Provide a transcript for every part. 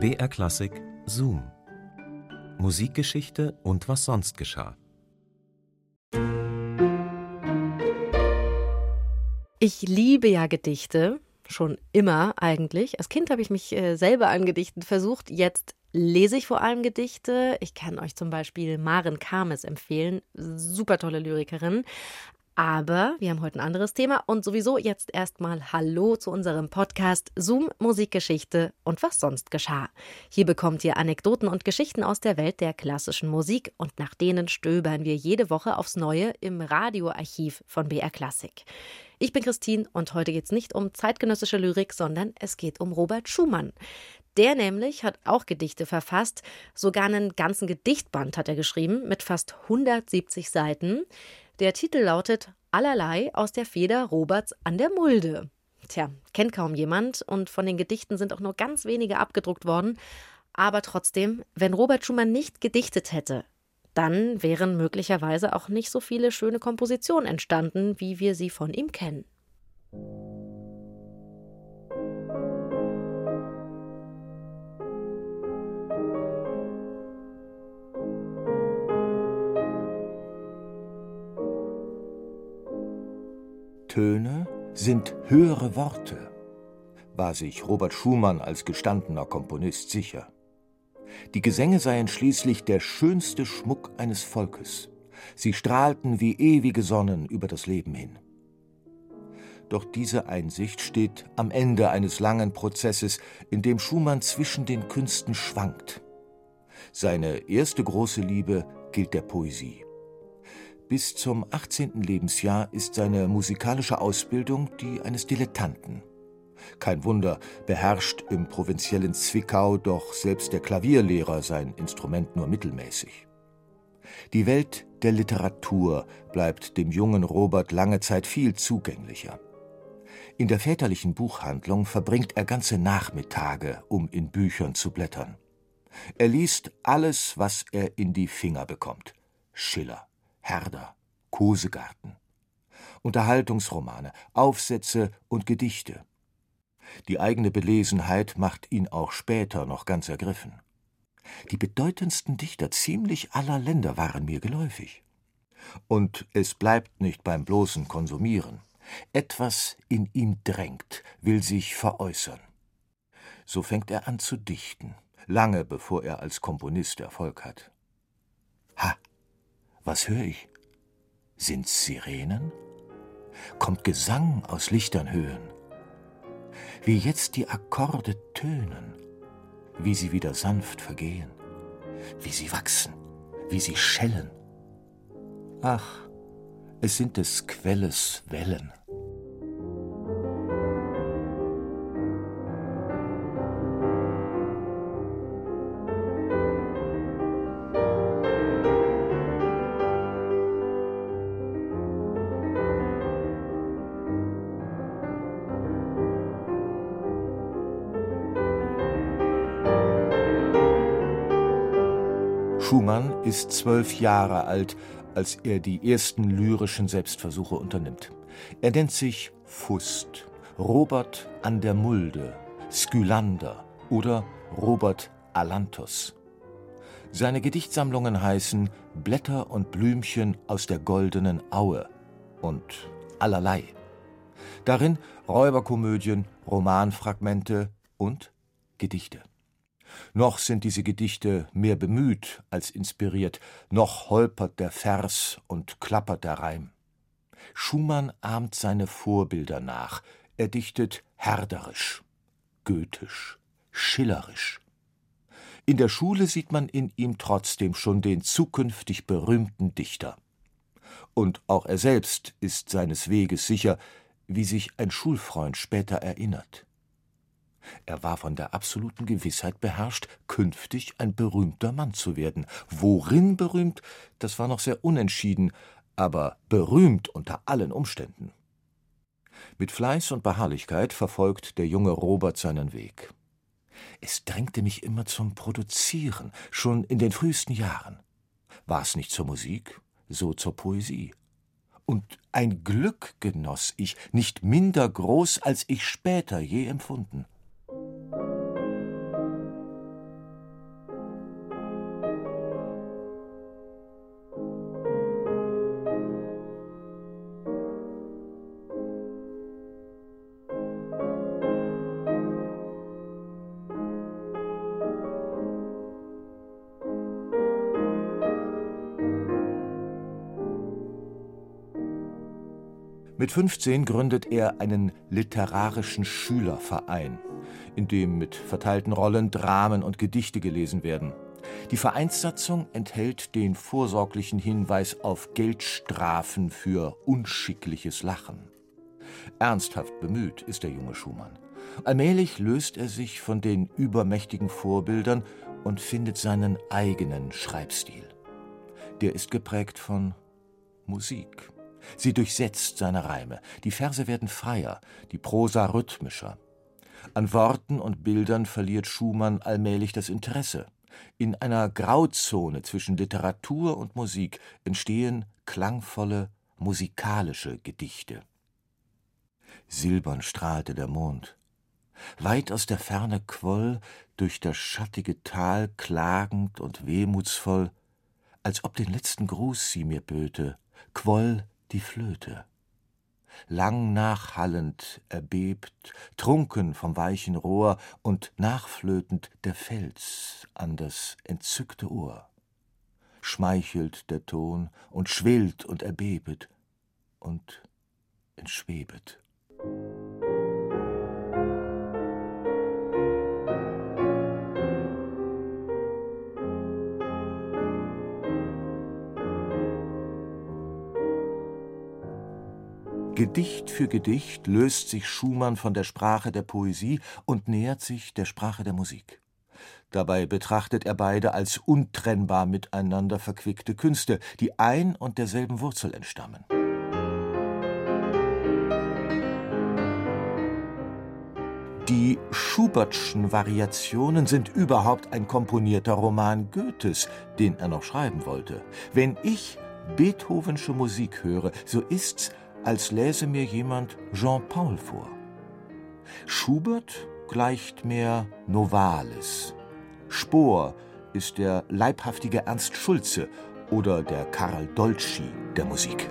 BR Klassik Zoom. Musikgeschichte und was sonst geschah. Ich liebe ja Gedichte, schon immer eigentlich. Als Kind habe ich mich äh, selber an Gedichten versucht. Jetzt lese ich vor allem Gedichte. Ich kann euch zum Beispiel Maren Kames empfehlen. Super tolle Lyrikerin. Aber wir haben heute ein anderes Thema und sowieso jetzt erstmal Hallo zu unserem Podcast Zoom Musikgeschichte und was sonst geschah. Hier bekommt ihr Anekdoten und Geschichten aus der Welt der klassischen Musik und nach denen stöbern wir jede Woche aufs Neue im Radioarchiv von BR Klassik. Ich bin Christine und heute geht es nicht um zeitgenössische Lyrik, sondern es geht um Robert Schumann. Der nämlich hat auch Gedichte verfasst, sogar einen ganzen Gedichtband hat er geschrieben mit fast 170 Seiten. Der Titel lautet Allerlei aus der Feder Roberts an der Mulde. Tja, kennt kaum jemand und von den Gedichten sind auch nur ganz wenige abgedruckt worden. Aber trotzdem, wenn Robert Schumann nicht gedichtet hätte, dann wären möglicherweise auch nicht so viele schöne Kompositionen entstanden, wie wir sie von ihm kennen. Töne sind höhere Worte, war sich Robert Schumann als gestandener Komponist sicher. Die Gesänge seien schließlich der schönste Schmuck eines Volkes. Sie strahlten wie ewige Sonnen über das Leben hin. Doch diese Einsicht steht am Ende eines langen Prozesses, in dem Schumann zwischen den Künsten schwankt. Seine erste große Liebe gilt der Poesie. Bis zum 18. Lebensjahr ist seine musikalische Ausbildung die eines Dilettanten. Kein Wunder, beherrscht im provinziellen Zwickau doch selbst der Klavierlehrer sein Instrument nur mittelmäßig. Die Welt der Literatur bleibt dem jungen Robert lange Zeit viel zugänglicher. In der väterlichen Buchhandlung verbringt er ganze Nachmittage, um in Büchern zu blättern. Er liest alles, was er in die Finger bekommt. Schiller, Herder, Kosegarten. Unterhaltungsromane, Aufsätze und Gedichte. Die eigene Belesenheit macht ihn auch später noch ganz ergriffen. Die bedeutendsten Dichter ziemlich aller Länder waren mir geläufig. Und es bleibt nicht beim bloßen Konsumieren. Etwas in ihm drängt, will sich veräußern. So fängt er an zu dichten, lange bevor er als Komponist Erfolg hat. Was höre ich? Sind's Sirenen? Kommt Gesang aus lichtern Höhen? Wie jetzt die Akkorde tönen, wie sie wieder sanft vergehen, wie sie wachsen, wie sie schellen. Ach, es sind des Quelles Wellen. Schumann ist zwölf Jahre alt, als er die ersten lyrischen Selbstversuche unternimmt. Er nennt sich Fust, Robert an der Mulde, Skylander oder Robert Alanthus. Seine Gedichtsammlungen heißen Blätter und Blümchen aus der goldenen Aue und allerlei. Darin Räuberkomödien, Romanfragmente und Gedichte. Noch sind diese Gedichte mehr bemüht als inspiriert, noch holpert der Vers und klappert der Reim. Schumann ahmt seine Vorbilder nach, er dichtet herderisch, goethisch, schillerisch. In der Schule sieht man in ihm trotzdem schon den zukünftig berühmten Dichter. Und auch er selbst ist seines Weges sicher, wie sich ein Schulfreund später erinnert. Er war von der absoluten Gewissheit beherrscht, künftig ein berühmter Mann zu werden. Worin berühmt, das war noch sehr unentschieden, aber berühmt unter allen Umständen. Mit Fleiß und Beharrlichkeit verfolgt der junge Robert seinen Weg. Es drängte mich immer zum Produzieren, schon in den frühesten Jahren. War es nicht zur Musik, so zur Poesie. Und ein Glück genoss ich, nicht minder groß, als ich später je empfunden. Mit 15 gründet er einen literarischen Schülerverein, in dem mit verteilten Rollen Dramen und Gedichte gelesen werden. Die Vereinssatzung enthält den vorsorglichen Hinweis auf Geldstrafen für unschickliches Lachen. Ernsthaft bemüht ist der junge Schumann. Allmählich löst er sich von den übermächtigen Vorbildern und findet seinen eigenen Schreibstil. Der ist geprägt von Musik. Sie durchsetzt seine Reime. Die Verse werden freier, die Prosa rhythmischer. An Worten und Bildern verliert Schumann allmählich das Interesse. In einer Grauzone zwischen Literatur und Musik entstehen klangvolle, musikalische Gedichte. Silbern strahlte der Mond. Weit aus der Ferne quoll durch das schattige Tal klagend und wehmutsvoll, als ob den letzten Gruß sie mir böte, quoll die Flöte. Lang nachhallend erbebt, trunken vom weichen Rohr und nachflötend der Fels an das entzückte Ohr. Schmeichelt der Ton und schwillt und erbebet und entschwebet. Gedicht für Gedicht löst sich Schumann von der Sprache der Poesie und nähert sich der Sprache der Musik. Dabei betrachtet er beide als untrennbar miteinander verquickte Künste, die ein und derselben Wurzel entstammen. Die Schubertschen Variationen sind überhaupt ein komponierter Roman Goethes, den er noch schreiben wollte. Wenn ich Beethovensche Musik höre, so ist's, als läse mir jemand Jean-Paul vor. Schubert gleicht mehr Novalis. Spohr ist der leibhaftige Ernst Schulze oder der Karl Dolci der Musik.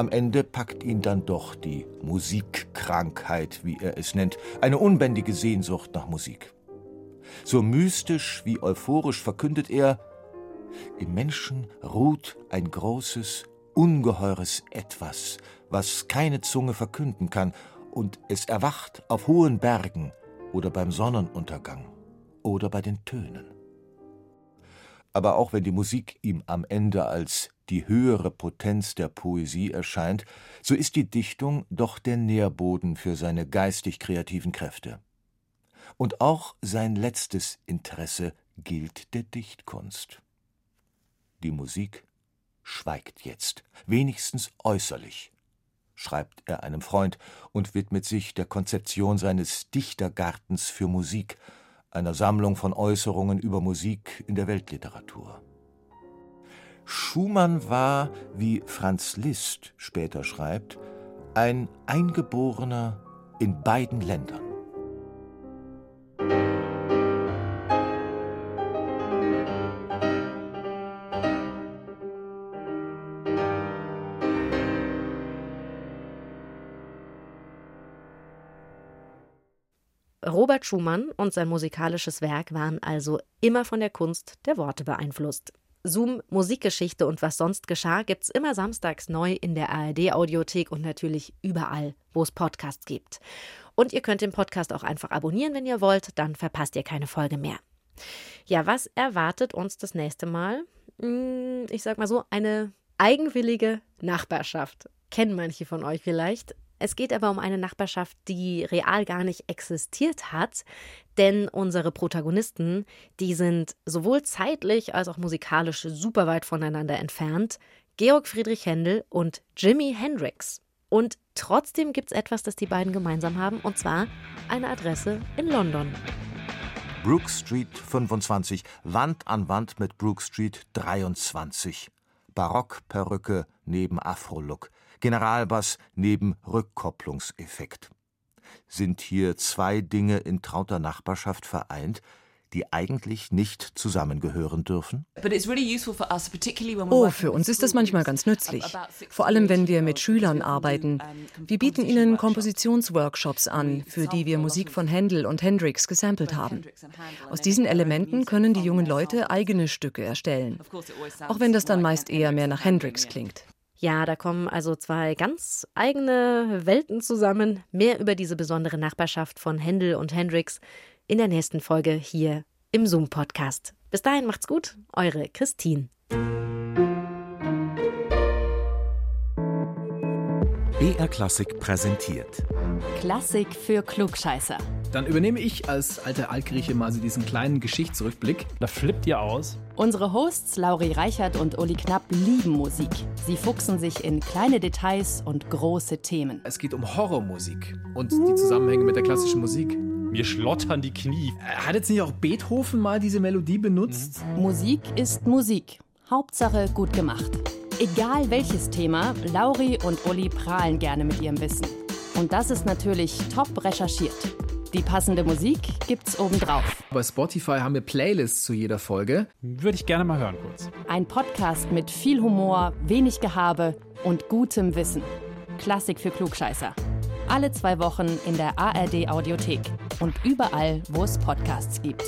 Am Ende packt ihn dann doch die Musikkrankheit, wie er es nennt, eine unbändige Sehnsucht nach Musik. So mystisch wie euphorisch verkündet er, im Menschen ruht ein großes, ungeheures Etwas, was keine Zunge verkünden kann, und es erwacht auf hohen Bergen oder beim Sonnenuntergang oder bei den Tönen. Aber auch wenn die Musik ihm am Ende als die höhere Potenz der Poesie erscheint, so ist die Dichtung doch der Nährboden für seine geistig kreativen Kräfte. Und auch sein letztes Interesse gilt der Dichtkunst. Die Musik schweigt jetzt, wenigstens äußerlich, schreibt er einem Freund und widmet sich der Konzeption seines Dichtergartens für Musik, einer Sammlung von Äußerungen über Musik in der Weltliteratur. Schumann war, wie Franz Liszt später schreibt, ein Eingeborener in beiden Ländern. Robert Schumann und sein musikalisches Werk waren also immer von der Kunst der Worte beeinflusst. Zoom Musikgeschichte und was sonst geschah gibt's immer samstags neu in der ARD Audiothek und natürlich überall, wo es Podcasts gibt. Und ihr könnt den Podcast auch einfach abonnieren, wenn ihr wollt, dann verpasst ihr keine Folge mehr. Ja, was erwartet uns das nächste Mal? Hm, ich sag mal so, eine eigenwillige Nachbarschaft. Kennen manche von euch vielleicht. Es geht aber um eine Nachbarschaft, die real gar nicht existiert hat, denn unsere Protagonisten, die sind sowohl zeitlich als auch musikalisch super weit voneinander entfernt. Georg Friedrich Händel und Jimi Hendrix. Und trotzdem gibt es etwas, das die beiden gemeinsam haben, und zwar eine Adresse in London. Brook Street 25, Wand an Wand mit Brook Street 23. Barockperücke neben Afro-Look. Generalbass neben Rückkopplungseffekt. Sind hier zwei Dinge in trauter Nachbarschaft vereint, die eigentlich nicht zusammengehören dürfen? Oh, für uns ist das manchmal ganz nützlich. Vor allem, wenn wir mit Schülern arbeiten. Wir bieten ihnen Kompositionsworkshops an, für die wir Musik von Händel und Hendrix gesampelt haben. Aus diesen Elementen können die jungen Leute eigene Stücke erstellen. Auch wenn das dann meist eher mehr nach Hendrix klingt. Ja, da kommen also zwei ganz eigene Welten zusammen. Mehr über diese besondere Nachbarschaft von Händel und Hendrix in der nächsten Folge hier im Zoom-Podcast. Bis dahin macht's gut, eure Christine. BR Klassik präsentiert. Klassik für Klugscheißer. Dann übernehme ich als alter Altgrieche mal so diesen kleinen Geschichtsrückblick. Da flippt ihr aus. Unsere Hosts Lauri Reichert und Uli Knapp lieben Musik. Sie fuchsen sich in kleine Details und große Themen. Es geht um Horrormusik und die Zusammenhänge mit der klassischen Musik. Mir schlottern die Knie. Hat jetzt nicht auch Beethoven mal diese Melodie benutzt? Musik ist Musik. Hauptsache gut gemacht. Egal welches Thema, Lauri und Uli prahlen gerne mit ihrem Wissen. Und das ist natürlich top recherchiert. Die passende Musik gibt's obendrauf. Bei Spotify haben wir Playlists zu jeder Folge. Würde ich gerne mal hören kurz. Ein Podcast mit viel Humor, wenig Gehabe und gutem Wissen. Klassik für Klugscheißer. Alle zwei Wochen in der ARD Audiothek und überall, wo es Podcasts gibt.